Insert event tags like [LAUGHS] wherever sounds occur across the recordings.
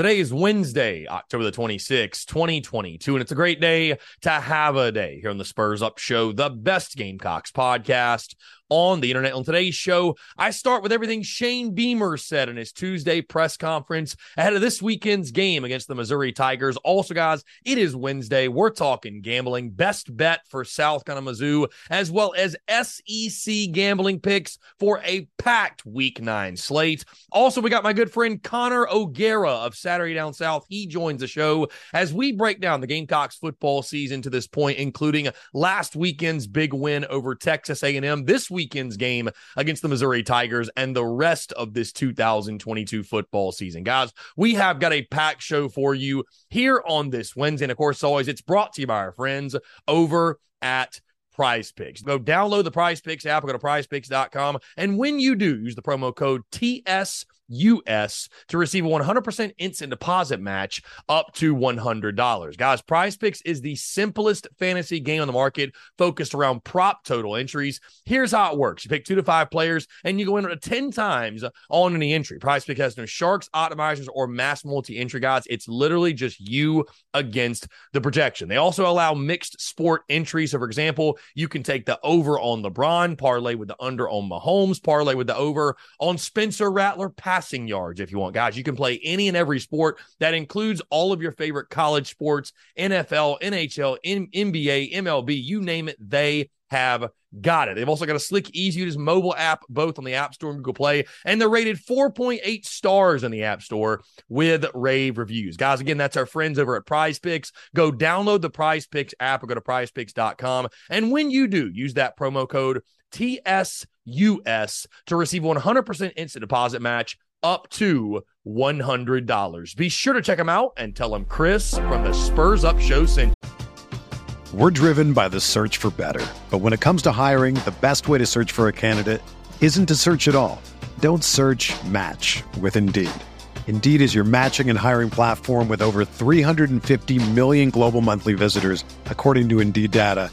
Today is Wednesday, October the 26th, 2022, and it's a great day to have a day here on the Spurs Up Show, the best Gamecocks podcast on the internet. On today's show, I start with everything Shane Beamer said in his Tuesday press conference ahead of this weekend's game against the Missouri Tigers. Also, guys, it is Wednesday. We're talking gambling, best bet for South Carolina Mizzou, as well as SEC gambling picks for a packed week nine slate. Also, we got my good friend Connor O'Gara of Saturday Down South. He joins the show as we break down the Gamecocks football season to this point, including last weekend's big win over Texas A&M. This weekend's game against the Missouri Tigers and the rest of this 2022 football season. Guys, we have got a packed show for you here on this Wednesday. And of course, always, it's brought to you by our friends over at Prize Picks. Go download the Prize Picks app, go to prizepicks.com. And when you do, use the promo code TS US to receive a 100% instant deposit match up to $100. Guys, Prize Picks is the simplest fantasy game on the market focused around prop total entries. Here's how it works. You pick 2 to 5 players and you go in 10 times on any entry. Prize Pick has no sharks, optimizers or mass multi-entry guys. It's literally just you against the projection. They also allow mixed sport entries. So for example, you can take the over on LeBron, parlay with the under on Mahomes, parlay with the over on Spencer Rattler, pass passing yards if you want. Guys, you can play any and every sport. That includes all of your favorite college sports, NFL, NHL, NBA, MLB, you name it, they have got it. They've also got a slick, easy to use mobile app, both on the App Store and Google Play, and they're rated 4.8 stars in the App Store with rave reviews. Guys, again, that's our friends over at Prize Picks. Go download the Prize Picks app or go to prizepicks.com. And when you do, use that promo code TSUS to receive 100% instant deposit match up to $100. Be sure to check them out and tell them Chris from the Spurs Up Show sent. We're driven by the search for better. But when it comes to hiring, the best way to search for a candidate isn't to search at all. Don't search match with Indeed. Indeed is your matching and hiring platform with over 350 million global monthly visitors, according to Indeed data,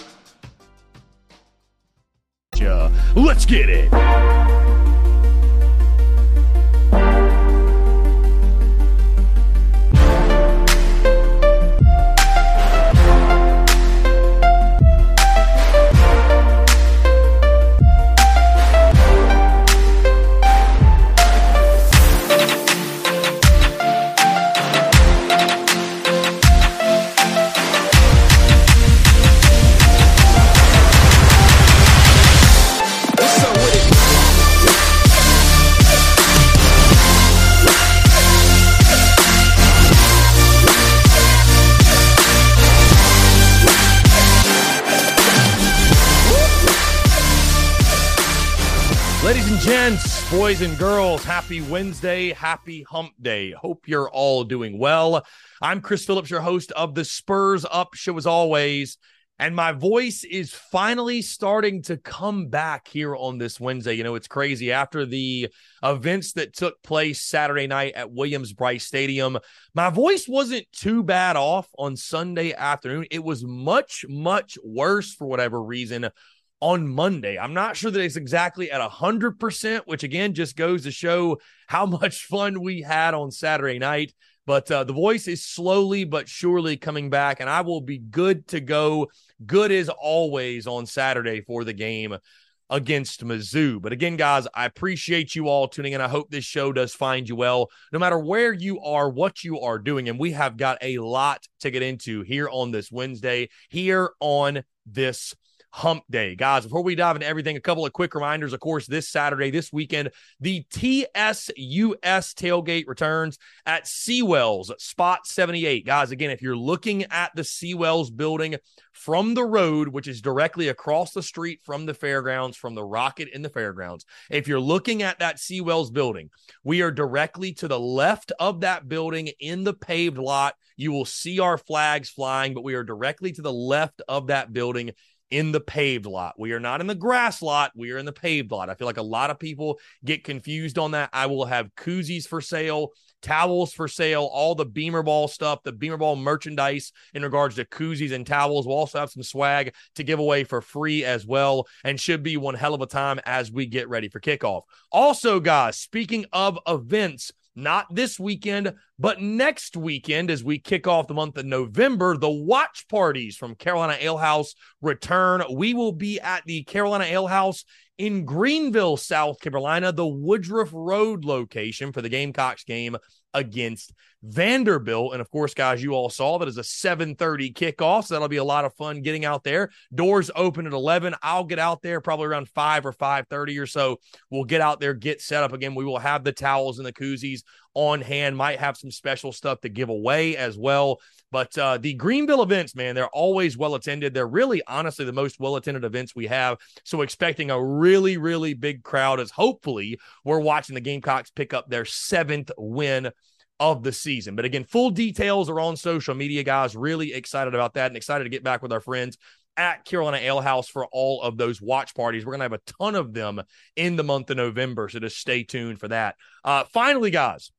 Let's get it. Boys and girls, happy Wednesday, happy hump day. Hope you're all doing well. I'm Chris Phillips, your host of the Spurs Up Show, as always. And my voice is finally starting to come back here on this Wednesday. You know, it's crazy. After the events that took place Saturday night at Williams Brice Stadium, my voice wasn't too bad off on Sunday afternoon. It was much, much worse for whatever reason on Monday. I'm not sure that it's exactly at 100%, which again just goes to show how [LAUGHS] much fun we had on Saturday night. But uh, the voice is slowly but surely coming back, and I will be good to go, good as always on Saturday for the game against Mizzou. But again, guys, I appreciate you all tuning in. I hope this show does find you well, no matter where you are, what you are doing. And we have got a lot to get into here on this Wednesday, here on this hump day. Guys, before we dive into everything, a couple of quick reminders. Of course, this Saturday, this weekend, the TSUS tailgate returns at Seawells, spot 78. Guys, again, if you're looking at the Seawells building from the road, which is directly across the street from the fairgrounds, from the Rocket in the fairgrounds, if you're looking at that Seawells building, we are directly to the left of that building in the paved lot. You will see our flags flying, but we are directly to the left of that building in the paved lot. We are not in the grass lot. We are in the paved lot. I feel like a lot of people get confused on that. I will have koozies for sale, towels for sale, all the Beamer Ball stuff, the Beamer Ball merchandise in regards to koozies and towels. We'll also have some swag to give away for free as well, and should be one hell of a time as we get ready for kickoff. Also, guys, speaking of events, not this weekend, but next weekend as we kick off the month of November. The watch parties from Carolina Ale House return. We will be at the Carolina Ale House in Greenville, South Carolina, the Woodruff Road location for the Gamecocks game against Vanderbilt. And of course, guys, you all saw that is a 7:30 kickoff. So that'll be a lot of fun getting out there. Doors open at 11. I'll get out there probably around 5 or 5:30 or so. We'll get out there, get set up again. We will have the towels and the koozies on hand. Might have some special stuff to give away as well. But uh, the Greenville events, man, they're always well attended. They're really, honestly, the most well attended events we have. So expecting a really, really big crowd as hopefully we're watching the Gamecocks pick up their seventh win of the season. But again, full details are on social media, guys. Really excited about that and excited to get back with our friends at Carolina Ale House for all of those watch parties. We're going to have a ton of them in the month of November. So just stay tuned for that. Uh, finally, guys,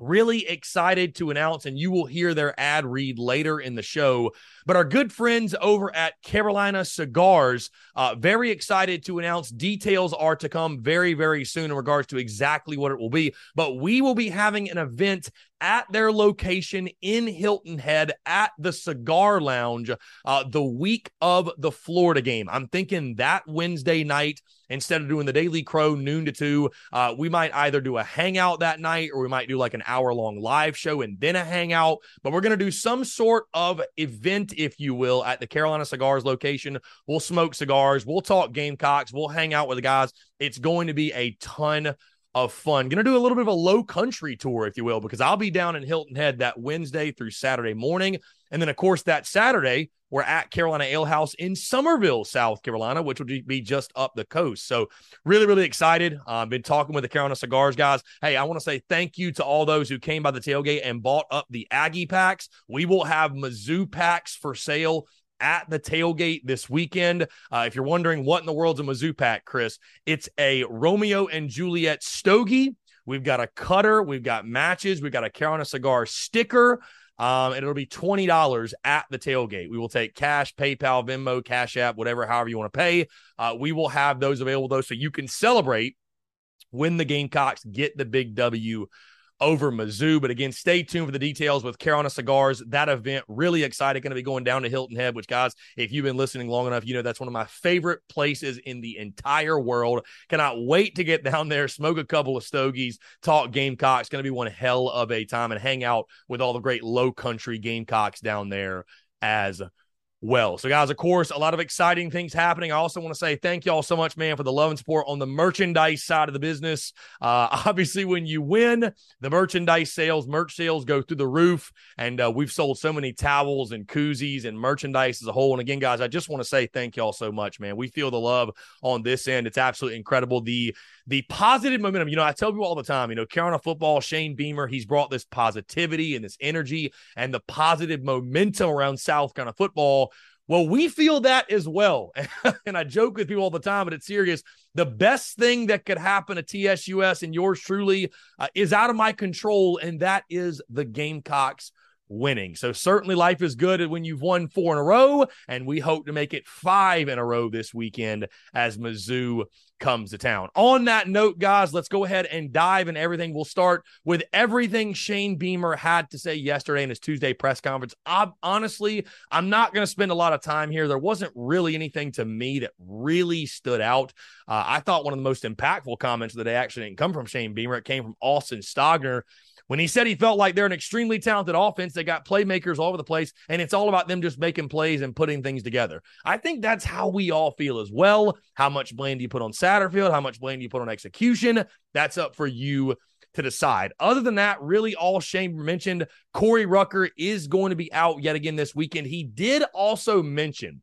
really excited to announce, and you will hear their ad read later in the show. But our good friends over at Carolina Cigars, uh, very excited to announce details are to come very, very soon in regards to exactly what it will be. But we will be having an event at their location in Hilton Head at the Cigar Lounge uh, the week of the Florida game. I'm thinking that Wednesday night instead of doing the Daily Crow noon to two, uh, we might either do a hangout that night or we might do like an hour long live show and then a hangout. But we're going to do some sort of event, if you will, at the Carolina Cigars location. We'll smoke cigars, we'll talk Gamecocks, we'll hang out with the guys. It's going to be a ton of fun. Going to do a little bit of a low country tour, if you will, because I'll be down in Hilton Head that Wednesday through Saturday morning. And then, of course, that Saturday, we're at Carolina Ale House in Summerville, South Carolina, which would be just up the coast. So, really, really excited. I've uh, been talking with the Carolina Cigars guys. Hey, I want to say thank you to all those who came by the tailgate and bought up the Aggie packs. We will have Mizzou packs for sale at the tailgate this weekend. Uh, if you're wondering what in the world's a Mizzou pack, Chris, it's a Romeo and Juliet stogie. We've got a cutter, we've got matches, we've got a Carolina cigar sticker. Um, and it'll be $20 at the tailgate. We will take cash, PayPal, Venmo, Cash App, whatever, however you want to pay. Uh, we will have those available, though, so you can celebrate when the Gamecocks get the big W over Mizzou. But again, stay tuned for the details with Carolina Cigars. That event really excited, going to be going down to Hilton Head, which guys, if you've been listening long enough, you know that's one of my favorite places in the entire world. Cannot wait to get down there, smoke a couple of stogies, talk Gamecocks. Going to be one hell of a time and hang out with all the great low country Gamecocks down there as well. So, guys, of course, a lot of exciting things happening. I also want to say thank you all so much, man, for the love and support on the merchandise side of the business. Uh, [LAUGHS] obviously, when you win, the merchandise sales, merch sales go through the roof. And uh, we've sold so many towels and koozies and merchandise as a whole. And again, guys, I just want to say thank you all so much, man. We feel the love on this end. It's absolutely incredible. The the positive momentum. You know, I tell people all the time, you know, Carolina football, Shane Beamer, he's brought this positivity and this energy and the positive momentum around South Carolina football. Well, we feel that as well. [LAUGHS] and I joke with people all the time, but it's serious. The best thing that could happen to TSUS and yours truly uh, is out of my control, and that is the Gamecocks winning. So certainly life is good when you've won four in a row, and we hope to make it five in a row this weekend as Mizzou comes to town. On that note, guys, let's go ahead and dive in everything. We'll start with everything Shane Beamer had to say yesterday in his Tuesday press conference. I, honestly, I'm not going to spend a lot of time here. There wasn't really anything to me that really stood out. Uh, I thought one of the most impactful comments of the day actually didn't come from Shane Beamer. It came from Austin Stogner when he said he felt like they're an extremely talented offense. They got playmakers all over the place, and it's all about them just making plays and putting things together. I think that's how we all feel as well. How much blame do you put on Satterfield? How much blame do you put on execution? That's up for you to decide. Other than that, really all Shane mentioned, Corey Rucker is going to be out yet again this weekend. He did also mention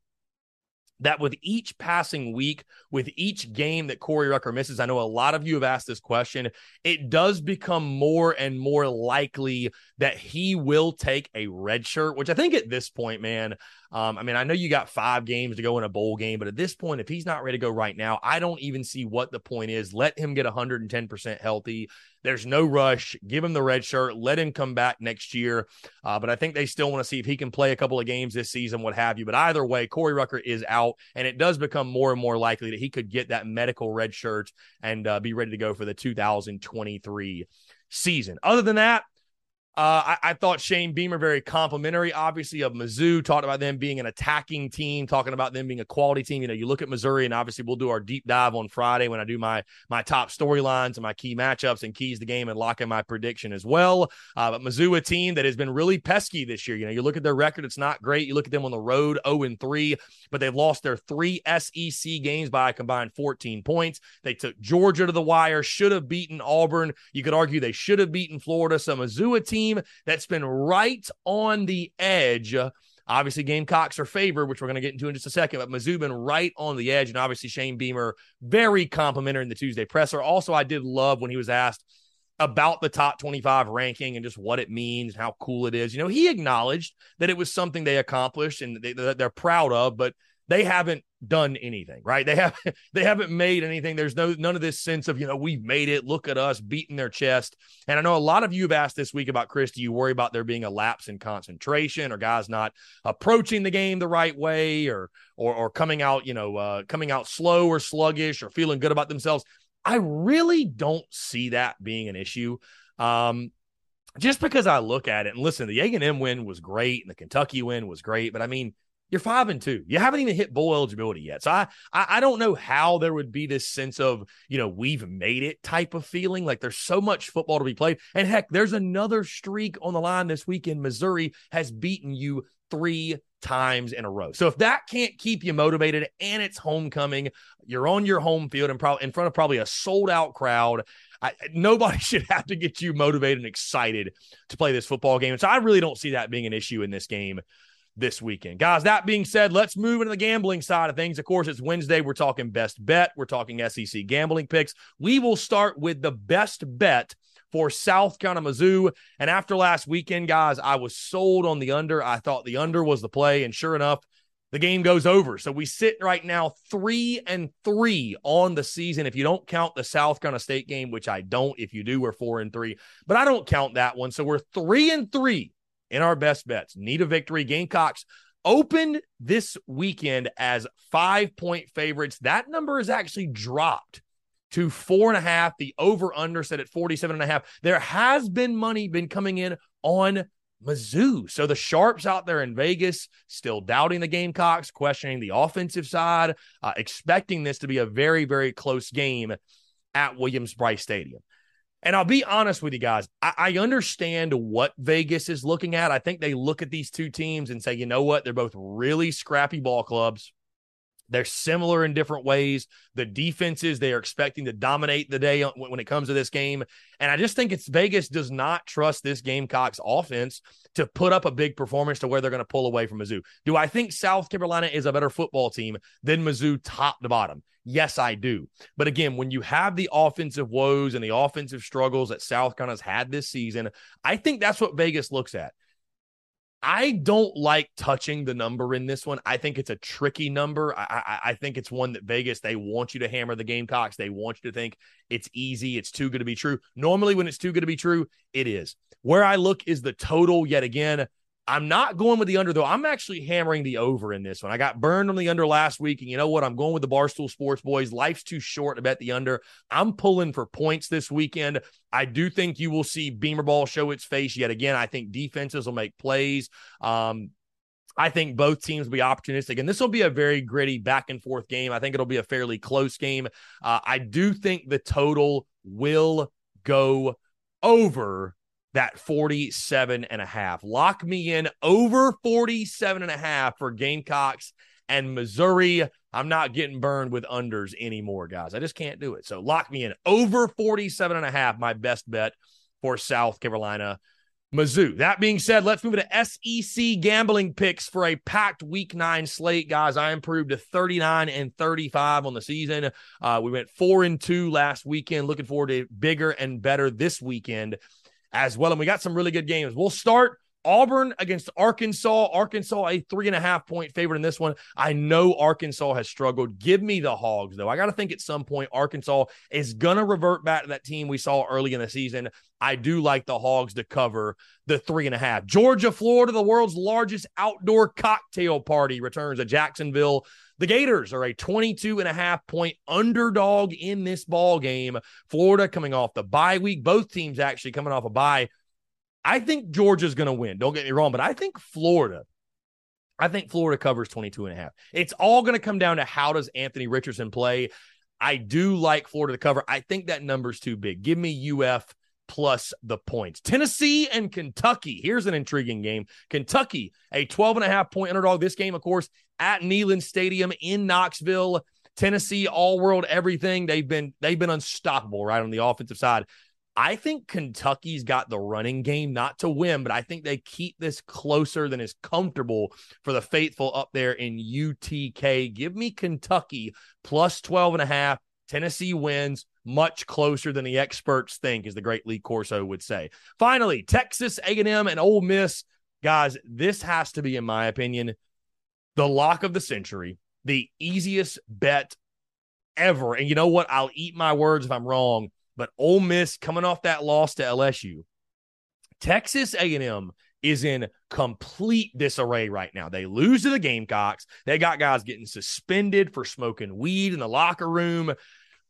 that with each passing week, with each game that Corey Rucker misses, I know a lot of you have asked this question. It does become more and more likely that he will take a red shirt, which I think at this point, man, um, I mean, I know you got five games to go in a bowl game, but at this point, if he's not ready to go right now, I don't even see what the point is. Let him get 110% healthy. There's no rush. Give him the red shirt. Let him come back next year. Uh, but I think they still want to see if he can play a couple of games this season, what have you. But either way, Corey Rucker is out, and it does become more and more likely that he could get that medical red shirt and uh, be ready to go for the 2023 season. Other than that, uh, I, I, thought Shane Beamer very complimentary, obviously, of Mizzou. Talked about them being an attacking team, talking about them being a quality team. You know, you look at Missouri, and obviously we'll do our deep dive on Friday when I do my my top storylines and my key matchups and keys the game and lock in my prediction as well. Uh, but Mizzou, a team that has been really pesky this year. You know, you look at their record; it's not great. You look at them on the road, zero and three, but they've lost their three SEC games by a combined 14 points. They took Georgia to the wire, should have beaten Auburn. You could argue they should have beaten Florida. So Mizzou, a team team that's been right on the edge. Obviously, Gamecocks are favored, which we're going to get into in just a second, but Mizzou been right on the edge. And obviously, Shane Beamer, very complimentary in the Tuesday presser. Also, I did love when he was asked about the top 25 ranking and just what it means, and how cool it is. You know, he acknowledged that it was something they accomplished and they, they're proud of, but they haven't done anything, right? They have [LAUGHS] they haven't made anything. There's no none of this sense of, you know, we've made it, look at us beating their chest. And I know a lot of you have asked this week about Chris, do you worry about there being a lapse in concentration or guys not approaching the game the right way or or or coming out, you know, uh coming out slow or sluggish or feeling good about themselves? I really don't see that being an issue. Um just because I look at it and listen, the A&M win was great and the Kentucky win was great, but I mean, you're five and two. You haven't even hit bowl eligibility yet. So I, I, I don't know how there would be this sense of you know we've made it type of feeling. Like there's so much football to be played, and heck, there's another streak on the line this weekend. Missouri has beaten you three times in a row. So if that can't keep you motivated and it's homecoming, you're on your home field and probably in front of probably a sold out crowd. I, nobody [LAUGHS] should have to get you motivated and excited to play this football game. So I really don't see that being an issue in this game this weekend. Guys, that being said, let's move into the gambling side of things. Of course, it's Wednesday. We're talking best bet, we're talking SEC gambling picks. We will start with the best bet for South Carolina Mizzou. And after last weekend, guys, I was sold on the under. I thought the under was the play. And sure enough, the game goes over. So we sit right now three and three on the season. If you don't count the South Carolina State game, which I don't, if you do, we're four and three, but I don't count that one. So we're three and three in our best bets. Need a victory. Gamecocks opened this weekend as five point favorites. That number has actually dropped to four and a half. The over under set at 47 and a half. There has been money been coming in on Mizzou. So the sharps out there in Vegas still doubting the Gamecocks, questioning the offensive side, uh, expecting this to be a very, very close game at Williams Brice Stadium. And I'll be honest with you guys, I, I, understand what Vegas is looking at. I think they look at these two teams and say, you know what? They're both really scrappy ball clubs. They're similar in different ways. The defenses they are expecting to dominate the day when it comes to this game. And I just think it's Vegas does not trust this Gamecocks offense to put up a big performance to where they're going to pull away from Mizzou. Do I think South Carolina is a better football team than Mizzou top to bottom? Yes, I do. But again, when you have the offensive woes and the offensive struggles that South Carolina's had this season, I think that's what Vegas looks at. I don't like touching the number in this one. I think it's a tricky number. I, I, I, think it's one that Vegas, they want you to hammer the Gamecocks. They want you to think it's easy. It's too good to be true. Normally, when it's too good to be true, it is. Where I look is the total yet again. I'm not going with the under though. I'm actually hammering the over in this one. I got burned on the under last week, and you know what? I'm going with the Barstool Sports boys. Life's too short to bet the under. I'm pulling for points this weekend. I do think you will see Beamer ball show its face yet again. I think defenses will make plays. Um, I think both teams will be opportunistic, and this will be a very gritty back and forth game. I think it'll be a fairly close game. Uh, I do think the total will go over that 47 and a half. Lock me in over 47 and a half for Gamecocks and Missouri. I'm not getting burned with unders anymore, guys. I just can't do it. So lock me in over 47 and a half, my best bet for South Carolina. Mizzou. That being said, let's move to SEC gambling picks for a packed week nine slate, guys. I improved to 39 and 35 on the season. Uh, we went four and two last weekend. Looking forward to bigger and better this weekend as well. And we got some really good games. We'll start Auburn against Arkansas. Arkansas, a three and a half point favorite in this one. I know Arkansas has struggled. Give me the Hogs, though. I got to think at some point Arkansas is going to revert back to that team we saw early in the season. I do like the Hogs to cover the three and a half. Georgia, Florida, the world's largest outdoor cocktail party returns to Jacksonville. The Gators are a 22 and a half point underdog in this ball game. Florida coming off the bye week. Both teams actually coming off a bye. I think Georgia's going to win. Don't get me wrong, but I think Florida I think Florida covers 22 and a half. It's all going to come down to how does Anthony Richardson play. I do like Florida to cover. I think that number's too big. Give me UF plus the points. Tennessee and Kentucky. Here's an intriguing game. Kentucky, a 12 and a half point underdog. This game, of course, at Neyland Stadium in Knoxville. Tennessee, all world, everything. They've been they've been unstoppable, right? On the offensive side. I think Kentucky's got the running game, not to win, but I think they keep this closer than is comfortable for the faithful up there in UTK. Give me Kentucky plus 12 and a half. Tennessee wins much closer than the experts think, as the great Lee Corso would say. Finally, Texas A&M and Ole Miss. Guys, this has to be, in my opinion, the lock of the century, the easiest bet ever. And you know what? I'll eat my words if I'm wrong. But Ole Miss coming off that loss to LSU, Texas A&M is in complete disarray right now. They lose to the Gamecocks. They got guys getting suspended for smoking weed in the locker room.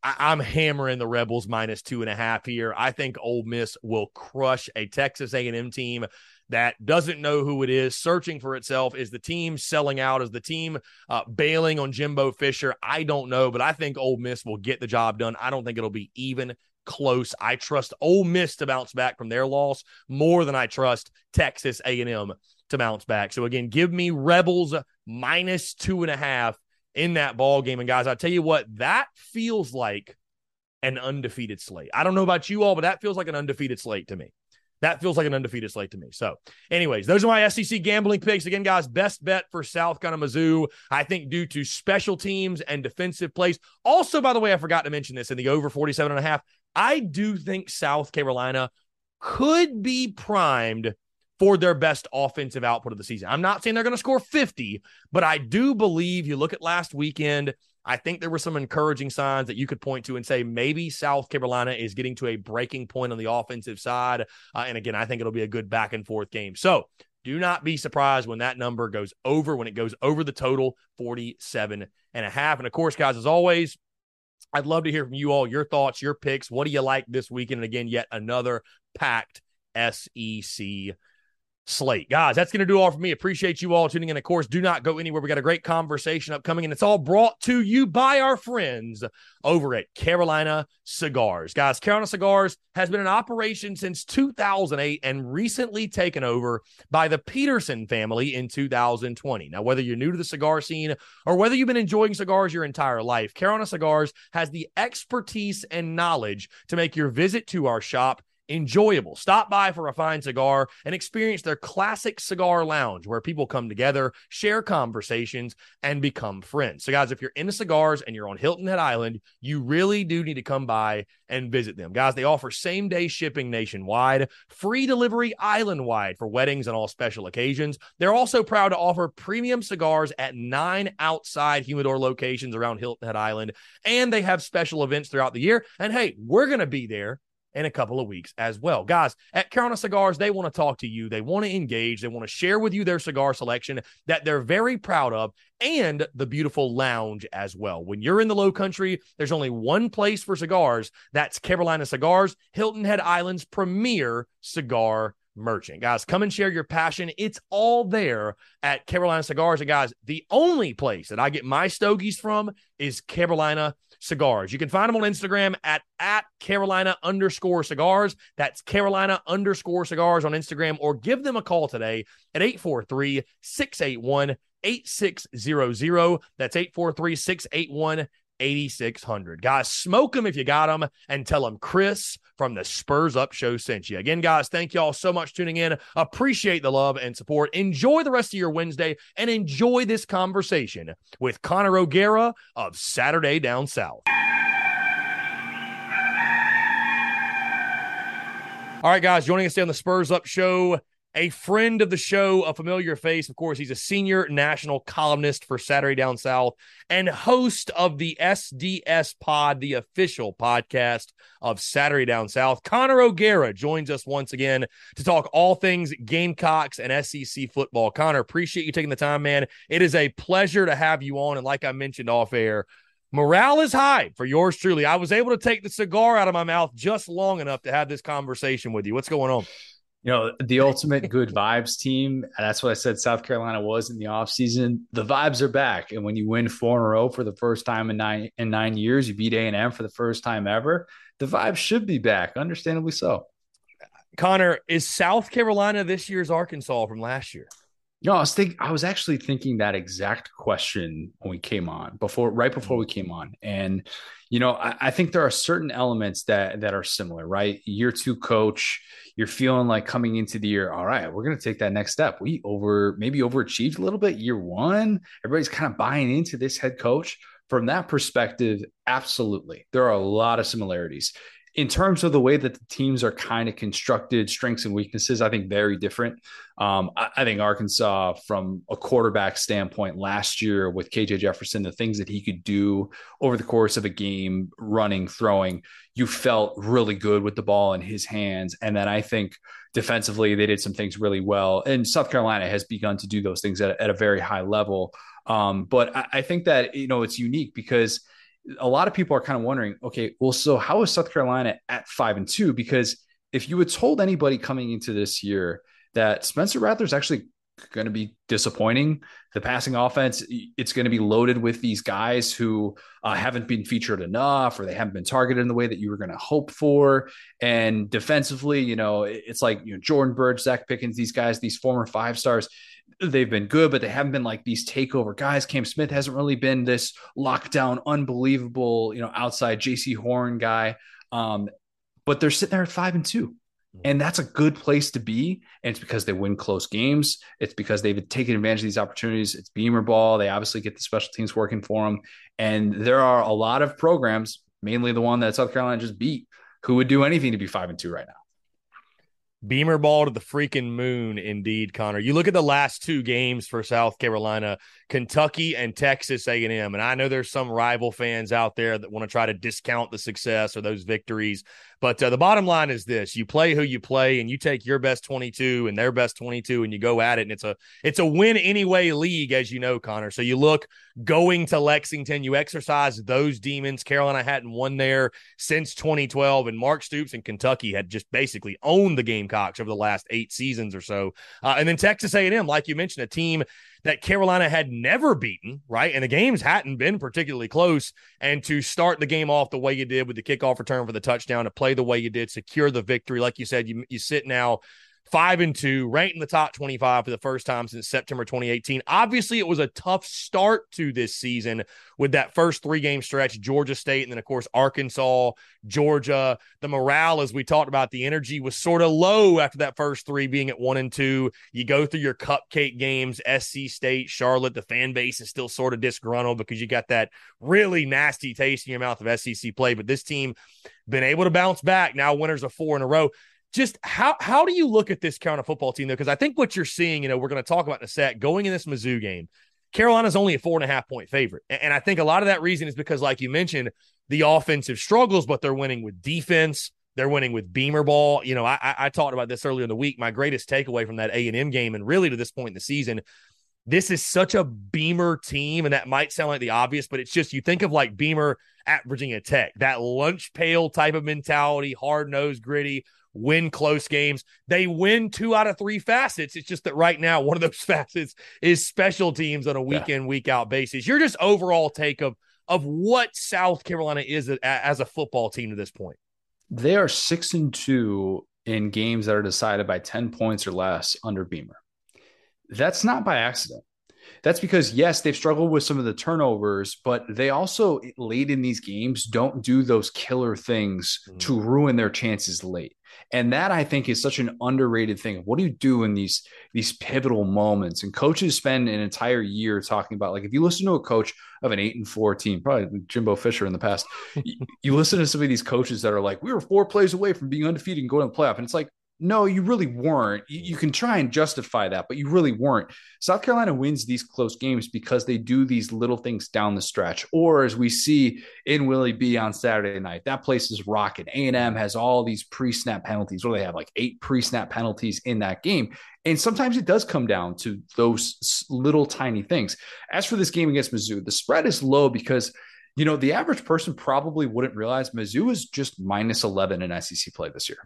I- am hammering the Rebels minus two and a half here. I think Ole Miss will crush a Texas A&M team that doesn't know who it is, searching for itself. Is the team selling out? Is the team uh, bailing on Jimbo Fisher? I don't know, but I think Ole Miss will get the job done. I don't think it'll be even close. I trust Ole Miss to bounce back from their loss more than I trust Texas A&M to bounce back. So again, give me Rebels minus two and a half in that ball game. And guys, I tell you what, that feels like an undefeated slate. I don't know about you all, but that feels like an undefeated slate to me. That feels like an undefeated slate to me. So, anyways, those are my SEC gambling picks. Again, guys, best bet for South Carolina Mizzou, I think, due to special teams and defensive plays. Also, by the way, I forgot to mention this in the over 47 and a half. I do think South Carolina could be primed for their best offensive output of the season. I'm not saying they're going to score 50, but I do believe you look at last weekend. I think there were some encouraging signs that you could point to and say maybe South Carolina is getting to a breaking point on the offensive side. Uh, and again, I think it'll be a good back and forth game. So do not be surprised when that number goes over, when it goes over the total 47 and a half. And of course, guys, as always, I'd love to hear from you all your thoughts, your picks. What do you like this weekend? And again, yet another packed SEC slate. Guys, that's going to do all for me. Appreciate you all tuning in. Of course, do not go anywhere. We got a great conversation upcoming, and it's all brought to you by our friends over at Carolina Cigars. Guys, Carolina Cigars has been in operation since 2008 and recently taken over by the Peterson family in 2020. Now, whether you're new to the cigar scene or whether you've been enjoying cigars your entire life, Carolina Cigars has the expertise and knowledge to make your visit to our shop enjoyable. Stop by for a fine cigar and experience their classic cigar lounge where people come together, share conversations, and become friends. So, guys, if you're into cigars and you're on Hilton Head Island, you really do need to come by and visit them. Guys, they offer same day shipping nationwide, free delivery island wide for weddings and all special occasions. They're also proud to offer premium cigars at nine outside humidor locations around Hilton Head Island, and they have special events throughout the year. And hey, we're going to be there in a couple of weeks as well. Guys, at Carolina Cigars, they want to talk to you. They want to engage. They want to share with you their cigar selection that they're very proud of and the beautiful lounge as well. When you're in the low country, there's only one place for cigars. That's Carolina Cigars, Hilton Head Island's premier cigar merchant. Guys, come and share your passion. It's all there at Carolina Cigars. And guys, the only place that I get my stogies from is Carolina Cigars. You can find them on Instagram at, at Carolina underscore cigars. That's Carolina underscore cigars on Instagram, or give them a call today at 843 681 8600. That's 843 681 8600. Guys, smoke them if you got them and tell them Chris from the Spurs Up Show sent you. Again, guys, thank y'all so much tuning in. Appreciate the love and support. Enjoy the rest of your Wednesday and enjoy this conversation with Connor O'Gara of Saturday Down South. All right, guys, joining us today on the Spurs Up Show a friend of the show, a familiar face. Of course, he's a senior national columnist for Saturday Down South and host of the SDS Pod, the official podcast of Saturday Down South. Connor O'Gara joins us once again to talk all things Gamecocks and SEC football. Connor, appreciate you taking the time, man. It is a pleasure to have you on. And like I mentioned off air, morale is high for yours truly. I was able to take the cigar out of my mouth just long enough to have this conversation with you. What's going on? You know, the ultimate good vibes team. That's what I said South Carolina was in the offseason. The vibes are back. And when you win four in a row for the first time in nine in nine years, you beat A&M for the first time ever, the vibes should be back, understandably so. Connor, is South Carolina this year's Arkansas from last year? No, I was think I was actually thinking that exact question when we came on before, right before we came on, and you know, I, I, think there are certain elements that that are similar, right? Year two coach, you're feeling like coming into the year, all right, we're gonna take that next step. We over maybe overachieved a little bit year one. Everybody's kind of buying into this head coach. From that perspective, absolutely, there are a lot of similarities in terms of the way that the teams are kind of constructed, strengths and weaknesses, I think very different. Um, I, I, think Arkansas, from a quarterback standpoint, last year with KJ Jefferson, the things that he could do over the course of a game, running, throwing, you felt really good with the ball in his hands. And then I think defensively, they did some things really well. And South Carolina has begun to do those things at, at a very high level. Um, but I, I think that, you know, it's unique because – a lot of people are kind of wondering, okay, well, so how is South Carolina at five and two? Because if you had told anybody coming into this year that Spencer Rattler is actually going to be disappointing, the passing offense, it's going to be loaded with these guys who uh, haven't been featured enough or they haven't been targeted in the way that you were going to hope for. And defensively, you know, it's like you know Jordan Burch, Zacch Pickens, these guys, these former five stars they've been good, but they haven't been like these takeover guys. Cam Smith hasn't really been this lockdown, unbelievable, you know, outside Jaycee Horn guy. Um, but they're sitting there at five and two. Hmm. And that's a good place to be. And it's because they win close games. It's because they've taken advantage of these opportunities. It's Beamer ball. They obviously get the special teams working for them. And there are a lot of programs, mainly the one that South Carolina just beat, who would do anything to be five and two right now. Beamer ball to the freaking moon, indeed, Connor. You look at the last two games for South Carolina, Kentucky and Texas A&M, and I know there's some rival fans out there that want to try to discount the success or those victories. But uh, the bottom line is this: you play who you play, and you take your best 22 and their best 22, and you go at it. And it's a it's a win anyway league, as you know, Connor. So you look going to Lexington, you exercise those demons. Carolina hadn't won there since 2012, and Mark Stoops and Kentucky had just basically owned the Gamecocks over the last eight seasons or so. Uh, and then Texas A&M, like you mentioned, a team that Carolina had never beaten, right? And the games hadn't been particularly close. And to start the game off the way you did with the kickoff return for the touchdown, to play the way you did, secure the victory, like you said, you you sit now five and two, ranked in the top 25 for the first time since September 2018. Obviously, it was a tough start to this season with that first three game stretch, Georgia State, and then, of course, Arkansas, Georgia. The morale, as we talked about, the energy was sort of low after that first three being at one and two. You go through your cupcake games, SC State, Charlotte, the fan base is still sort of disgruntled because you got that really nasty taste in your mouth of SEC play. But this team been able to bounce back. Now winners of four in a row just how how do you look at this Carolina football team though? Because I think what you're seeing, you know, we're going to talk about in a sec. Going in this Mizzou game, Carolina's only a four and a half point favorite, and I think a lot of that reason is because, like you mentioned, the offensive struggles, but they're winning with defense. They're winning with Beamer ball. You know, I, I talked about this earlier in the week. My greatest takeaway from that A and M game, and really to this point in the season, this is such a Beamer team, and that might sound like the obvious, but it's just you think of like Beamer at Virginia Tech, that lunch pail type of mentality, hard nosed, gritty win close games. They win two out of three facets. It's just that right now, one of those [LAUGHS] facets is special teams on a week in, week out basis. Your just overall take of of what South Carolina is as a football team to this point? They are six and two in games that are decided by 10 points or less under Beamer. That's not by accident. That's because, yes, they've struggled with some of the turnovers, but they also, late in these games, don't do those killer things mm. to ruin their chances late. And that I think is such an underrated thing. What do you do in these these pivotal moments? And coaches spend an entire year talking about like if you listen to a coach of an eight and four team, probably Jimbo Fisher in the past, you, you listen to some of these coaches that are like, we were four plays away from being undefeated and going to the playoff. And it's like, no, you really weren't. You, you, can try and justify that, but you really weren't. South Carolina wins these close games because they do these little things down the stretch, or as we see in Willie B on Saturday night, that place is rocking. A and M has all these pre-snap penalties. Do they have? Like eight pre-snap penalties in that game, and sometimes it does come down to those little tiny things. As for this game against Mizzou, the spread is low because you know, the average person probably wouldn't realize Mizzou is just minus 11 in SEC play this year.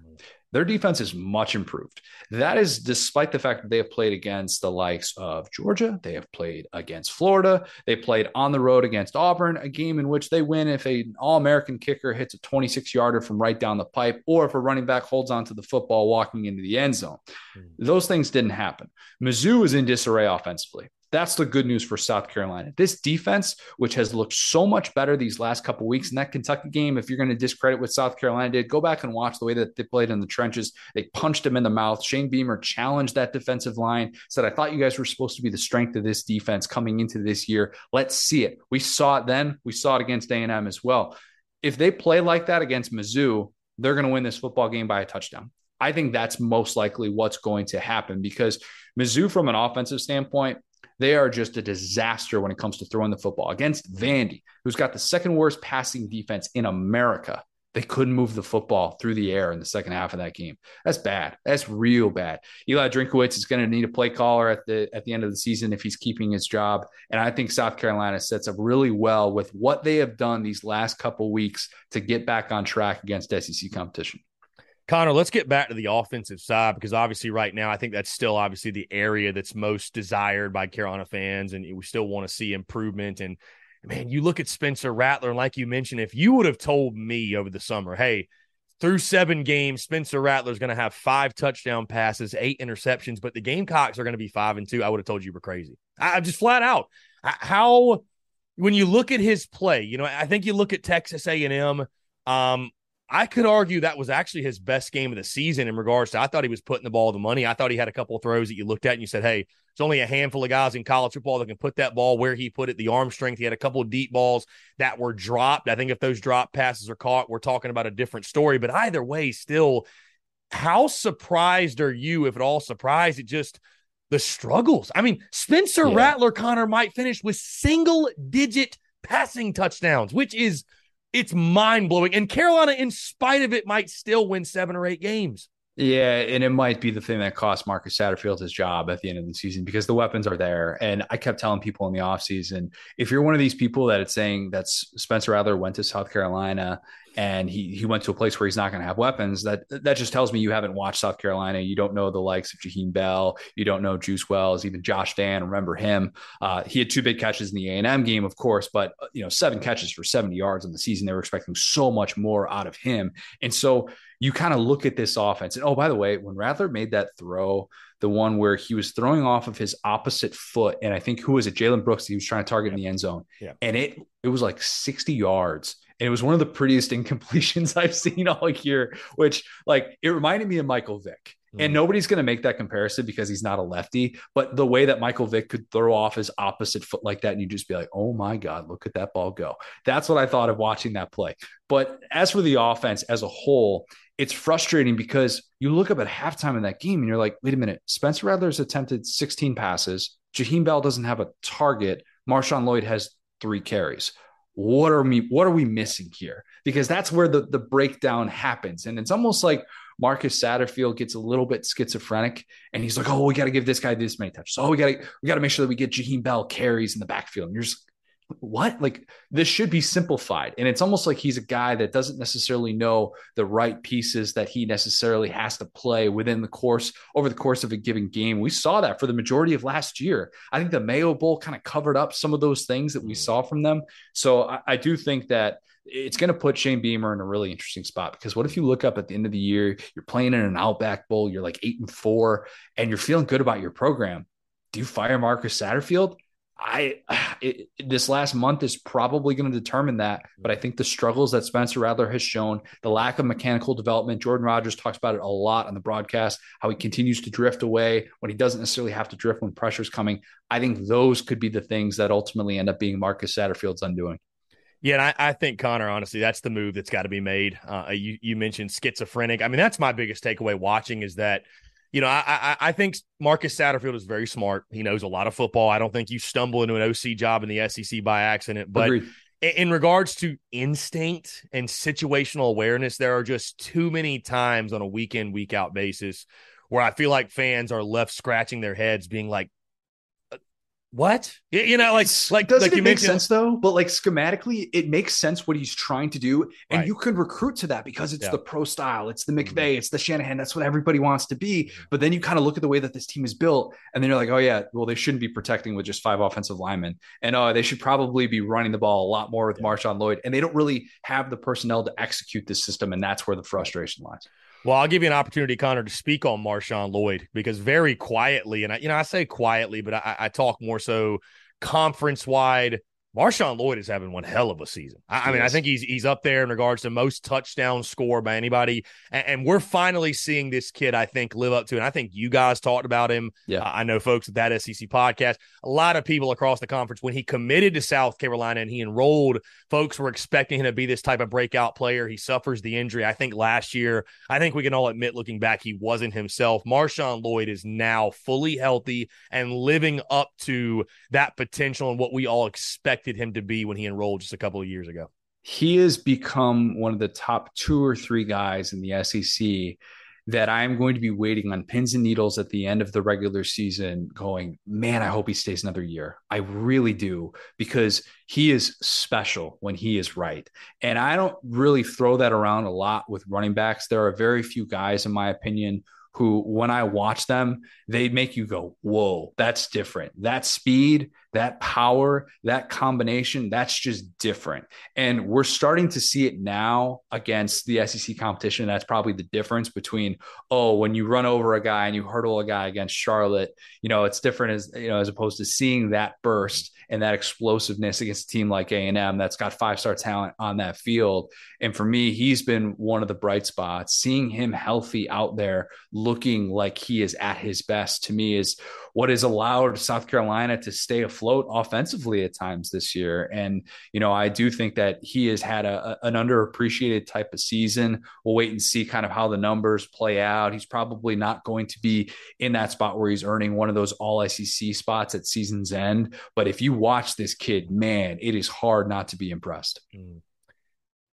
Their defense is much improved. That is despite the fact that they have played against the likes of Georgia, they have played against Florida, they played on the road against Auburn, a game in which they win if an All American kicker hits a 26 yarder from right down the pipe, or if a running back holds onto the football walking into the end zone. Mm-hmm. Those things didn't happen. Mizzou is in disarray offensively. That's the good news for South Carolina. This defense, which has looked so much better these last couple weeks in that Kentucky game, if you're going to discredit what South Carolina did, go back and watch the way that they played in the trenches. They punched him in the mouth. Shane Beamer challenged that defensive line, said, I thought you guys were supposed to be the strength of this defense coming into this year. Let's see it. We saw it then. We saw it against A&M as well. If they play like that against Mizzou, they're going to win this football game by a touchdown. I think that's most likely what's going to happen because Mizzou, from an offensive standpoint, they are just a disaster when it comes to throwing the football. Against Vandy, who's got the second worst passing defense in America, they couldn't move the football through the air in the second half of that game. That's bad. That's real bad. Eli Drinkwitz is going to need a play caller at the at the end of the season if he's keeping his job. And I think South Carolina sets up really well with what they have done these last couple weeks to get back on track against SEC competition. Connor, let's get back to the offensive side because obviously, right now, I think that's still obviously the area that's most desired by Carolina fans, and we still want to see improvement. And man, you look at Spencer Rattler, and like you mentioned, if you would have told me over the summer, hey, through seven games, Spencer Rattler is going to have five touchdown passes, eight interceptions, but the Gamecocks are going to be five and two, I would have told you were crazy. I, am just flat out how when you look at his play, you know, I think you look at Texas A and M. Um, I could argue that was actually his best game of the season in regards to I thought he was putting the ball the money. I thought he had a couple of throws that you looked at and you said, hey, it's only a handful of guys in college football that can put that ball where he put it, the arm strength. He had a couple of deep balls that were dropped. I think if those drop passes are caught, we're talking about a different story. But either way, still, how surprised are you, if at all surprised, at just the struggles? I mean, Spencer yeah. Rattler Connor might finish with single digit passing touchdowns, which is – it's mind blowing. And Carolina, in spite of it, might still win seven or eight games. Yeah, and it might be the thing that cost Marcus Satterfield his job at the end of the season because the weapons are there. And I kept telling people in the offseason, if you're one of these people that it's saying that Spencer Rattler went to South Carolina and he he went to a place where he's not going to have weapons, that that just tells me you haven't watched South Carolina. You don't know the likes of Jaheim Bell. You don't know Juice Wells, even Josh Vann. Remember him? Uh, he had two big catches in the A and M game, of course, but uh, you know seven catches for 70 yards in the season. They were expecting so much more out of him, and so you kind of look at this offense. And oh, by the way, when Rattler made that throw, the one where he was throwing off of his opposite foot, and I think who was it? Jalen Brooks. He was trying to target in the end zone, yeah. and it it was like 60 yards. And it was one of the prettiest [LAUGHS] incompletions I've seen all year, which like it reminded me of Michael Vick. And mm. nobody's going to make that comparison because he's not a lefty. But the way that Michael Vick could throw off his opposite foot like that, and you just be like, oh my God, look at that ball go. That's what I thought of watching that play. But as for the offense as a whole, it's frustrating because you look up at halftime in that game and you're like, wait a minute, Spencer Rattler's attempted 16 passes. Jaheim Bell doesn't have a target. Marshawn Lloyd has three carries. What are we what are we missing here? Because that's where the, the breakdown happens. And it's almost like Marcus Satterfield gets a little bit schizophrenic and he's like, Oh, we got to give this guy this many touches. Oh, we gotta we gotta make sure that we get Jaheim Bell carries in the backfield. And you're just what? Like this should be simplified. And it's almost like he's a guy that doesn't necessarily know the right pieces that he necessarily has to play within the course over the course of a given game. We saw that for the majority of last year. I think the Mayo Bowl kind of covered up some of those things that we mm. saw from them. So I, I do think that it's going to put Shane Beamer in a really interesting spot because what if you look up at the end of the year, you're playing in an Outback Bowl, you're like eight and four, and you're feeling good about your program? Do you fire Marcus Satterfield? I [SIGHS] it, this last month is probably going to determine that, but I think the struggles that Spencer Rattler has shown, the lack of mechanical development, Jordan Rodgers talks about it a lot on the broadcast, how he continues to drift away when he doesn't necessarily have to drift when pressure's coming. I think those could be the things that ultimately end up being Marcus Satterfield's undoing. Yeah, and I, I, think Connor, honestly, that's the move that's got to be made. Uh, you you mentioned schizophrenic. I mean, that's my biggest takeaway watching is that, you know, I, I, I think Marcus Satterfield is very smart. He knows a lot of football. I don't think you stumble into an OC job in the SEC by accident. But in, in regards to instinct and situational awareness, there are just too many times on a week in week out basis where I feel like fans are left scratching their heads, being like, what you know like like doesn't like it make sense though but like schematically it makes sense what he's trying to do and right. you can recruit to that because it's yeah. the pro style it's the mcvay mm-hmm. it's the shanahan that's what everybody wants to be mm-hmm. but then you kind of look at the way that this team is built and then you're like oh yeah well they shouldn't be protecting with just five offensive linemen and uh, they should probably be running the ball a lot more with yeah. marshawn lloyd and they don't really have the personnel to execute this system and that's where the frustration lies well, I'll give you an opportunity, Connor, to speak on Marshawn Lloyd because very quietly, and I, you know, I say quietly, but I, I talk more so conference wide. Marshawn Lloyd is having one hell of a season. I, I mean, I think he's he's up there in regards to most touchdown score by anybody, and, and, we're finally seeing this kid. I think live up to, and I think you guys talked about him. Yeah, uh, I know folks at that SEC podcast. A lot of people across the conference when he committed to South Carolina and he enrolled, folks were expecting him to be this type of breakout player. He suffers the injury. I think last year, I think we can all admit, looking back, he wasn't himself. Marshawn Lloyd is now fully healthy and living up to that potential and what we all expect expected him to be when he enrolled just a couple of years ago. He has become one of the top two or three guys in the SEC that I'm going to be waiting on pins and needles at the end of the regular season, going, man, I hope he stays another year. I really do, because he is special when he is right. And I don't really throw that around a lot with running backs. There are very few guys, in my opinion, who, when I watch them, they make you go, whoa, that's different. That speed, that power, that combination, that's just different. And we're starting to see it now against the SEC competition. That's probably the difference between, oh, when you run over a guy and you hurdle a guy against Charlotte, you know, it's different as, you know, as opposed to seeing that burst and that explosiveness against a team like A&M that's got five-star talent on that field. And for me, he's been one of the bright spots. Seeing him healthy out there looking like he is at his best to me is what has allowed South Carolina to stay afloat offensively at times this year. And, you know, I do think that he has had a, an underappreciated type of season. We'll wait and see kind of how the numbers play out. He's probably not going to be in that spot where he's earning one of those all SEC spots at season's end. But if you watch this kid, man, it is hard not to be impressed. Mm.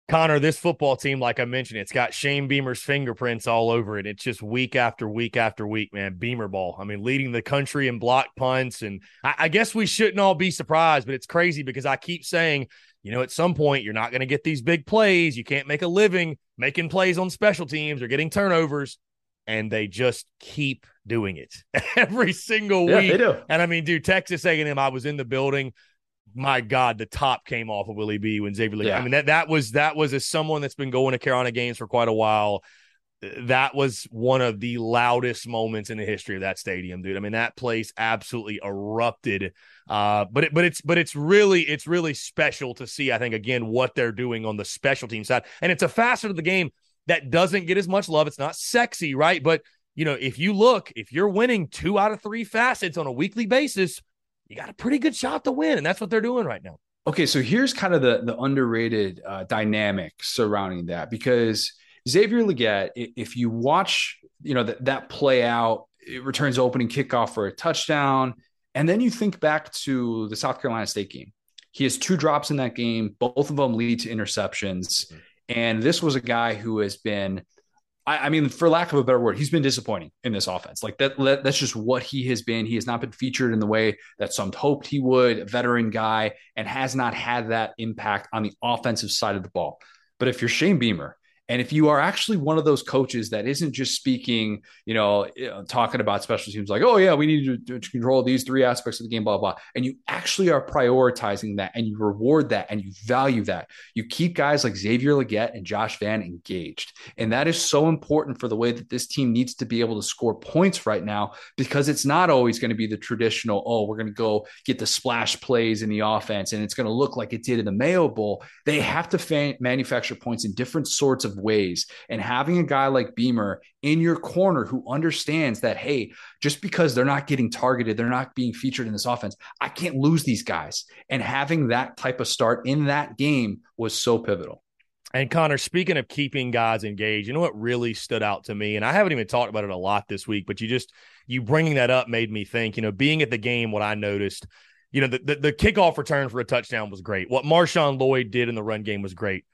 Connor, this football team, like I mentioned, it's got Shane Beamer's fingerprints all over it. It's just week after week after week, man. Beamer ball. I mean, leading the country in block punts. And I, I guess we shouldn't all be surprised, but it's crazy because I keep saying, you know, at some point, you're not going to get these big plays. You can't make a living making plays on special teams or getting turnovers. And they just keep doing it [LAUGHS] every single yeah, week. They do. And I mean, dude, Texas A&M, I was in the building my God, the top came off of Willie B when Xavier Lee. Yeah. I mean, that that was that was as someone that's been going to Carolina games for quite a while. That was one of the loudest moments in the history of that stadium, dude. I mean, that place absolutely erupted. Uh, but it, but it's but it's really it's really special to see. I think again what they're doing on the special team side, and it's a facet of the game that doesn't get as much love. It's not sexy, right? But you know, if you look, if you're winning two out of three facets on a weekly basis, you got a pretty good shot to win. And that's what they're doing right now. Okay, so here's kind of the the underrated uh, dynamic surrounding that because Xavier Legette, if you watch, you know that that play out, it returns opening kickoff for a touchdown, and then you think back to the South Carolina State game. He has two drops in that game. Both of them lead to interceptions, mm-hmm. and this was a guy who has been I, I, mean, for lack of a better word, he's been disappointing in this offense. Like that, that's just what he has been. He has not been featured in the way that some hoped he would, veteran guy, and has not had that impact on the offensive side of the ball. But if you're Shane Beamer and if you are actually one of those coaches that isn't just speaking, you know, uh, talking about special teams like, oh, yeah, we need to, to, control these three aspects of the game, blah, blah, and you actually are prioritizing that and you reward that and you value that, you keep guys like Xavier Legette and Josh Vann engaged. And that is so important for the way that this team needs to be able to score points right now because it's not always going to be the traditional, oh, we're going to go get the splash plays in the offense and it's going to look like it did in the Mayo Bowl. They have to fa- manufacture points in different sorts of ways. And having a guy like Beamer in your corner who understands that, hey, just because they're not getting targeted, they're not being featured in this offense, I can't lose these guys. And having that type of start in that game was so pivotal. And Connor, speaking of keeping guys engaged, you know what really stood out to me, and I haven't even talked about it a lot this week, but you just you bringing that up made me think. You know, being at the game, what I noticed, you know, the the, the kickoff return for a touchdown was great. What Marshawn Lloyd did in the run game was great.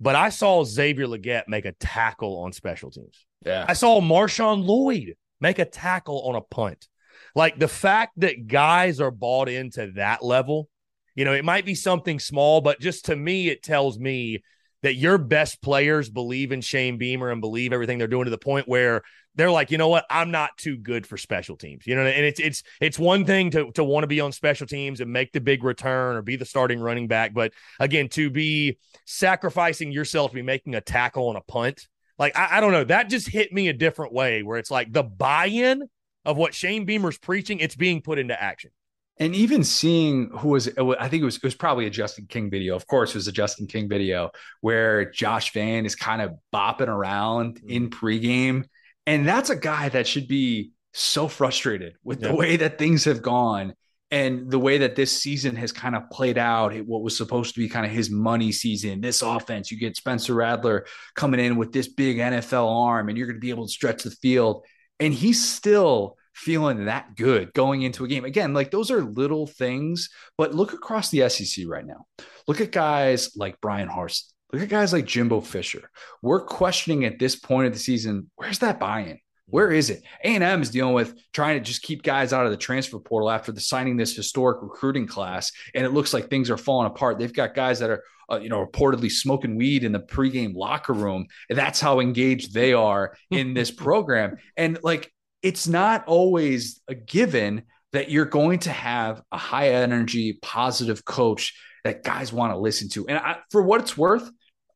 But I saw Xavier Legette make a tackle on special teams. Yeah. I saw Marshawn Lloyd make a tackle on a punt. Like the fact that guys are bought into that level, you know, it might be something small, but just to me, it tells me that your best players believe in Shane Beamer and believe everything they're doing to the point where they're like, you know what, I'm not too good for special teams. You know, and it's it's it's one thing to to want to be on special teams and make the big return or be the starting running back, but again, to be sacrificing yourself to be making a tackle on a punt, like I, I don't know, that just hit me a different way where it's like the buy-in of what Shane Beamer's preaching, it's being put into action. And even seeing who was, I think it was, it was probably a Justin King video. Of course, it was a Justin King video where Josh Vann is kind of bopping around mm-hmm. in pregame. And that's a guy that should be so frustrated with yeah. the way that things have gone and the way that this season has kind of played out, what was supposed to be kind of his money season, this offense, you get Spencer Rattler coming in with this big NFL arm, and you're going to be able to stretch the field. And he's still feeling that good going into a game. Again, like those are little things, but look across the SEC right now. Look at guys like Bryan Harsin. Look at guys like Jimbo Fisher. We're questioning at this point of the season, where's that buy-in? Where is it? A&M is dealing with trying to just keep guys out of the transfer portal after the signing this historic recruiting class, and it looks like things are falling apart. They've got guys that are, uh, you know, reportedly smoking weed in the pregame locker room. And that's how engaged they are in this [LAUGHS] program. And like it's not always a given that you're going to have a high energy, positive coach that guys want to listen to. And I, for what it's worth,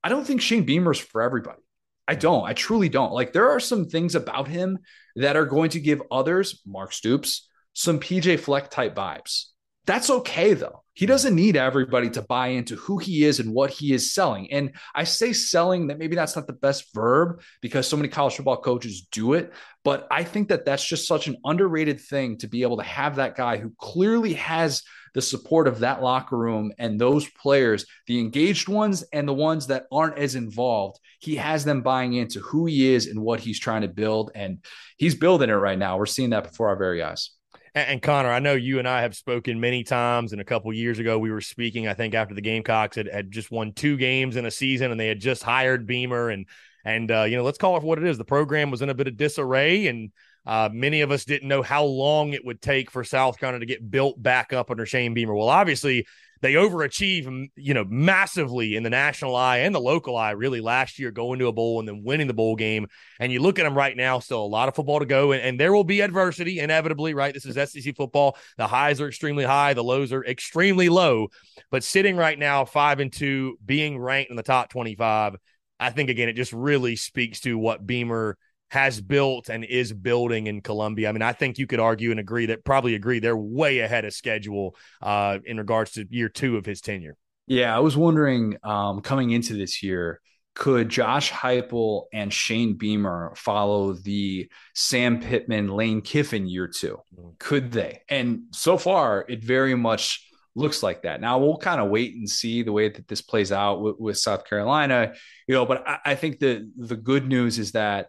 I don't think Shane Beamer's for everybody. I don't. I truly don't. Like there are some things about him that are going to give others, Mark Stoops, some PJ Fleck type vibes. That's okay though. He doesn't need everybody to buy into who he is and what he is selling. And I say selling that maybe that's not the best verb because so many college football coaches do it, but I think that that's just such an underrated thing to be able to have that guy who clearly has the support of that locker room and those players, the engaged ones and the ones that aren't as involved. He has them buying into who he is and what he's trying to build. And he's building it right now. We're seeing that before our very eyes. And, Connor, I know you and I have spoken many times. And a couple years ago, we were speaking. I think after the Gamecocks had, had just won two games in a season, and they had just hired Beamer. And and uh, you know, let's call it what it is. The program was in a bit of disarray, and uh, many of us didn't know how long it would take for South Carolina to get built back up under Shane Beamer. Well, obviously, they overachieve, um, you know, massively in the national eye and the local eye, really last year, going to a bowl and then winning the bowl game. And you look at them right now, still a lot of football to go, and, and there will be adversity inevitably, right? This is SEC football. The highs are extremely high, the lows are extremely low. But sitting right now, five and two, being ranked in the top 25, I think, again, it just really speaks to what Beamer has built and is building in Columbia. I mean, I think you could argue and agree that probably agree they're way ahead of schedule uh, in regards to year two of his tenure. Yeah, I was wondering um, coming into this year, could Josh Heupel and Shane Beamer follow the Sam Pittman, Lane Kiffin year two? Mm-hmm. Could they? And so far, it very much looks like that. Now we'll kind of wait and see the way that this plays out with, with South Carolina, you know. But I, I think the the good news is that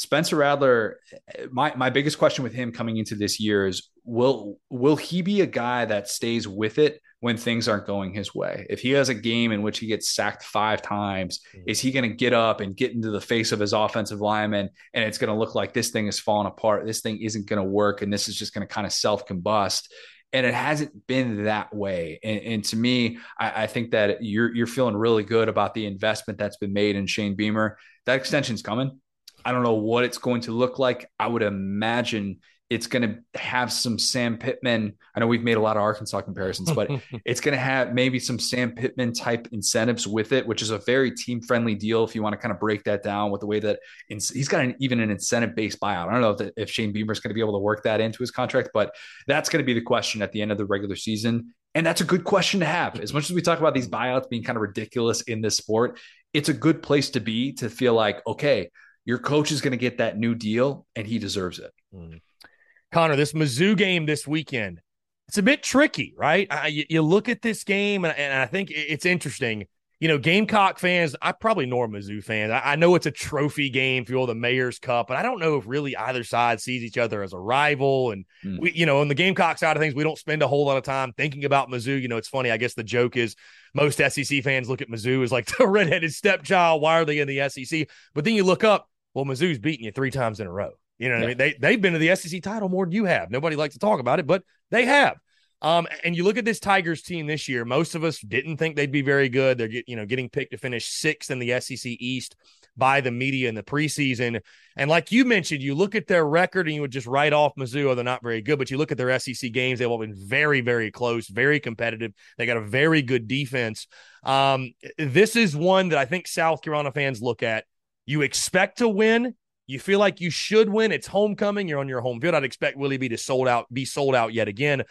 Spencer Rattler, my, my biggest question with him coming into this year is will will he be a guy that stays with it when things aren't going his way? If he has a game in which he gets sacked five times, mm-hmm. is he going to get up and get into the face of his offensive lineman and it's going to look like this thing is falling apart? This thing isn't going to work and this is just going to kind of self combust. And it hasn't been that way. And, and to me, I, I, think that you're you're feeling really good about the investment that's been made in Shane Beamer. That extension's coming. I don't know what it's going to look like. I would imagine it's going to have some Sam Pittman. I know we've made a lot of Arkansas comparisons, but [LAUGHS] it's going to have maybe some Sam Pittman type incentives with it, which is a very team friendly deal. If you want to kind of break that down with the way that he's got an, even an incentive based buyout. I don't know if, if Shane Beamer is going to be able to work that into his contract, but that's going to be the question at the end of the regular season. And that's a good question to have. As much as we talk about these buyouts being kind of ridiculous in this sport, it's a good place to be to feel like, okay, your coach is going to get that new deal and he deserves it. Mm. Connor, this Mizzou game this weekend, it's a bit tricky, right? I, you, you, look at this game, and, and, I think it's interesting. You know, Gamecock fans, I probably nor Mizzou fans. I, I, know it's a trophy game for the Mayor's Cup, but I don't know if really either side sees each other as a rival. And mm. we, you know, on the Gamecock side of things, we don't spend a whole lot of time thinking about Mizzou. You know, it's funny. I guess the joke is most SEC fans look at Mizzou as like [LAUGHS] the redheaded stepchild. Why are they in the SEC? But then you look up, well, Mizzou's beating you three times in a row. You know, yeah. I mean, they they've been to the SEC title more than you have. Nobody likes to talk about it, but they have. Um, and you look at this Tigers team this year. Most of us didn't think they'd be very good. They're get, you know getting picked to finish sixth in the SEC East by the media in the preseason. And like you mentioned, you look at their record and you would just write off Mizzou. They're not very good, but you look at their SEC games; they've all been very, very close, very competitive. They got a very good defense. Um, this is one that I think South Carolina fans look at. You expect to win, you feel like you should win. It's homecoming. You're on your home field. I'd expect Willie B to sold out, be sold out yet again.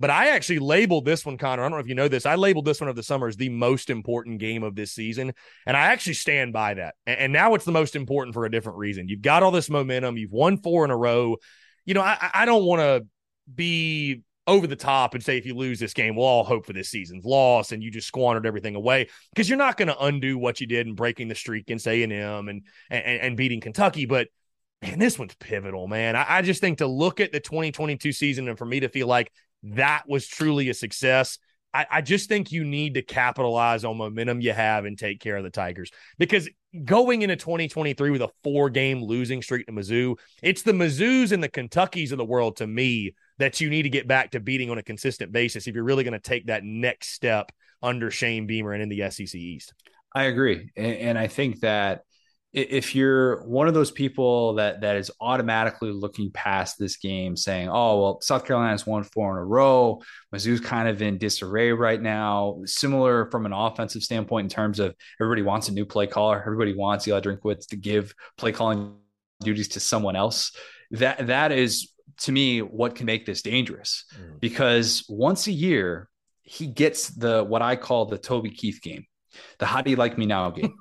But I actually labeled this one, Connor. I don't know if you know this. I labeled this one of the summer as the most important game of this season. And I actually stand by that. And, now it's the most important for a different reason. You've got all this momentum. You've won four in a row. You know, I, I don't want to be over the top and say if you lose this game, we'll all hope for this season's loss and you just squandered everything away because you're not going to undo what you did in breaking the streak against A and M and and beating Kentucky. But man, this one's pivotal, man. I, I just think to look at the 2022 season and for me to feel like that was truly a success. I, I just think you need to capitalize on momentum you have and take care of the Tigers because going into 2023 with a four game losing streak to Mizzou, it's the Mizzous and the Kentuckys of the world to me that you need to get back to beating on a consistent basis if you're really going to take that next step under Shane Beamer and in the SEC East. I agree. And, and I think that if you're one of those people that that is automatically looking past this game saying oh well south carolina's won four in a row mizzou's kind of in disarray right now similar from an offensive standpoint in terms of everybody wants a new play caller everybody wants eli drinkwitz to give play calling duties to someone else that that is to me what can make this dangerous mm. because once a year he gets the what I call the Toby Keith game, the how do you like me now game.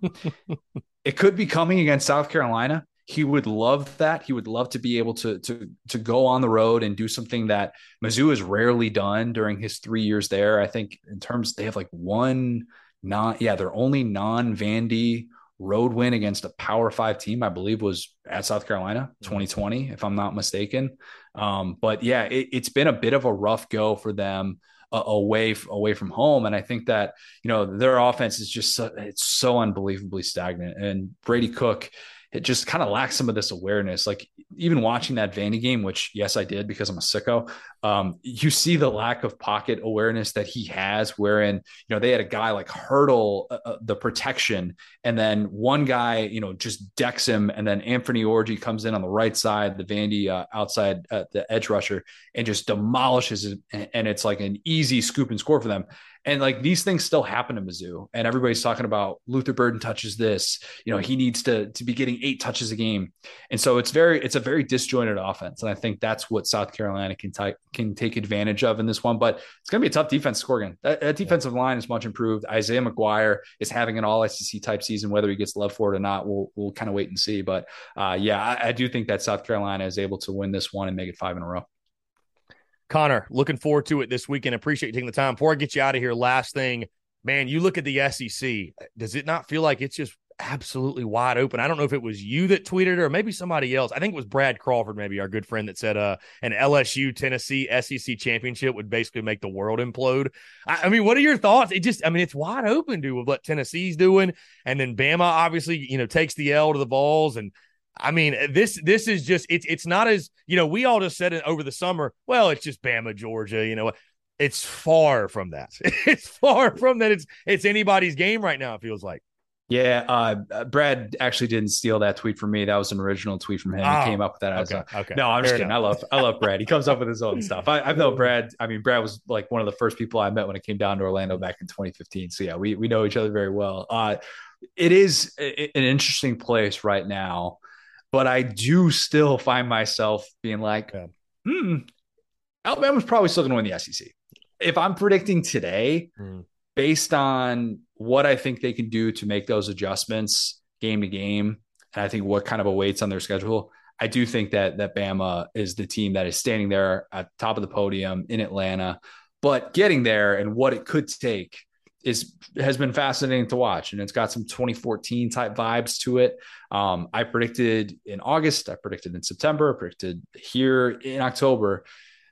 [LAUGHS] it could be coming against South Carolina. He would love that. He would love to be able to to to go on the road and do something that Mizzou has rarely done during his three years there. I think in terms they have like one non yeah, they're only non Vandy road win against a Power Five team, I believe, was at South Carolina 2020, if I'm not mistaken. Um, but yeah, it, has been a bit of a rough go for them uh, away away from home, and I think that you know their offense is just so, it's so unbelievably stagnant. And Brady Cook it just kind of lacks some of this awareness. Like even watching that Vandy game, which yes, I did because I'm a sicko. Um, you see the lack of pocket awareness that he has, wherein you know they had a guy like hurdle uh, uh the protection, and then one guy you know just decks him, and then Anfernee Orji comes in on the right side, the Vandy uh, outside uh, the edge rusher, and just demolishes it, and it's like an easy scoop and score for them. And like these things still happen to Mizzou, and everybody's talking about Luther Burden touches this. You know, he needs to to be getting eight touches a game, and so it's very it's a very disjointed offense, and I think that's what South Carolina can t- can take advantage of in this one. But it's going to be a tough defense score again. That, that defensive line is much improved. Isaiah McGuire is having an All SEC type season, whether he gets love for it or not. We'll we'll kind of wait and see. But uh, yeah, I, I do think that South Carolina is able to win this one and make it five in a row. Connor, looking forward to it this weekend. Appreciate you taking the time. Before I get you out of here, last thing, man, you look at the SEC. Does it not feel like it's just absolutely wide open. I don't know if it was you that tweeted or maybe somebody else. I think it was Brad Crawford, maybe our good friend that said uh, an LSU Tennessee SEC championship would basically make the world implode. I, I, mean, what are your thoughts? It just, I mean, it's wide open, dude, with what Tennessee's doing. And then Bama obviously, you know, takes the L to the Vols And I mean, this this is just it's it's not as you know, we all just said it over the summer, well, it's just Bama, Georgia, you know. It's far from that. [LAUGHS] It's far from that. It's it's anybody's game right now, it feels like. Yeah, uh, Brad actually didn't steal that tweet from me. That was an original tweet from him. Oh, he came up with that. Okay, like, okay. No, I'm Fair just kidding. Enough. I love I love Brad. He comes up with his own [LAUGHS] stuff. I, I know Brad. I mean, Brad was like one of the first people I met when it came down to Orlando back in 2015. So yeah, we we know each other very well. Uh, it is an interesting place right now, but I do still find myself being like, yeah. hmm, Alabama's probably still going to win the SEC. If I'm predicting today, mm based on what I think they can do to make those adjustments game to game, and I think what kind of awaits on their schedule, I do think that that Bama is the team that is standing there at the top of the podium in Atlanta. But getting there and what it could take is has been fascinating to watch, and it's got some 2014 type vibes to it. Um, I predicted in August, I predicted in September, I predicted here in October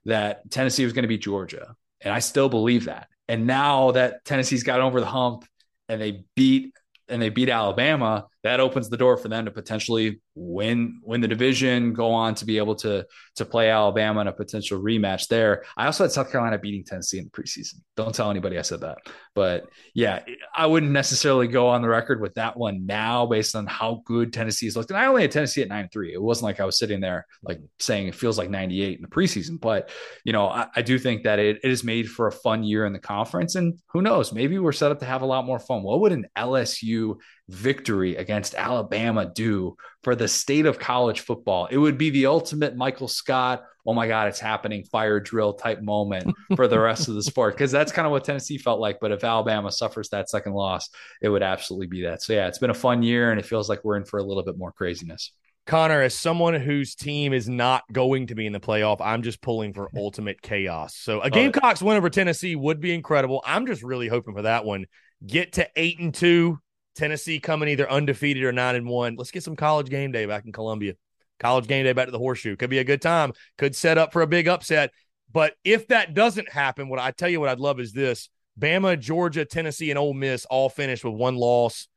that Tennessee was going to be Georgia, and I still believe that. And now that Tennessee's got over the hump and they beat and they beat Alabama, that opens the door for them to potentially win win the division, go on to be able to to play Alabama in a potential rematch there. I also had South Carolina beating Tennessee in the preseason. Don't tell anybody I said that. But yeah, I wouldn't necessarily go on the record with that one now based on how good Tennessee's looked. And I only had Tennessee at 9-3. It wasn't like I was sitting there like saying it feels like 98 in the preseason. But you know, I, I do think that it, it is made for a fun year in the conference. And who knows, maybe we're set up to have a lot more fun. What would an LSU victory against Alabama do for the state of college football? It would be the ultimate Michael Scott, oh my God, it's happening, fire drill type moment [LAUGHS] for the rest of the sport. Because that's kind of what Tennessee felt like. But if Alabama suffers that second loss, it would absolutely be that. So yeah, it's been a fun year and it feels like we're in for a little bit more craziness. Connor, as someone whose team is not going to be in the playoff, I'm just pulling for ultimate chaos. So a Gamecocks win over Tennessee would be incredible. I'm just really hoping for that one. Get to eight and two, Tennessee coming either undefeated or nine and one. Let's get some college game day back in Columbia. College game day back to the horseshoe. Could be a good time. Could set up for a big upset. But if that doesn't happen, what I tell you what I'd love is this Bama, Georgia, Tennessee, and Ole Miss all finished with one loss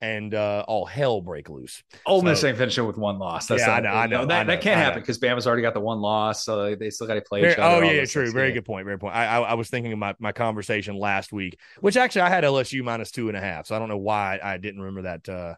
and uh, all hell break loose. Ole Miss ain't finishing with one loss. That's yeah, I know, I know, that, I know, that can't happen because Bama's already got the one loss, so they still got to play very, each other. Oh yeah, true. Very good point. Very point. I, I, I was thinking of my, my conversation last week, which actually I had LSU minus two and a half, so I don't know why I didn't remember that uh,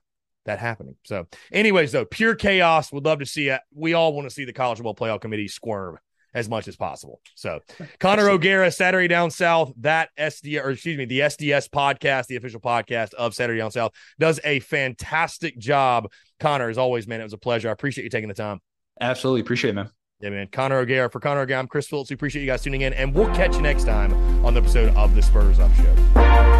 that happening. So, anyways, though, pure chaos. Would love to see it. We all want to see the college football playoff committee squirm as much as possible. So Connor O'Gara, Saturday Down South, that SD or excuse me, the SDS podcast, the official podcast of Saturday Down South, does a fantastic job. Connor, as always, man, it was a pleasure. I appreciate you taking the time. Absolutely appreciate it, man. Yeah, man. Connor O'Gara. For Connor O'Gara, I'm Chris Phillips. We appreciate you guys tuning in, and we'll catch you next time on the episode of the Spurs Up Show.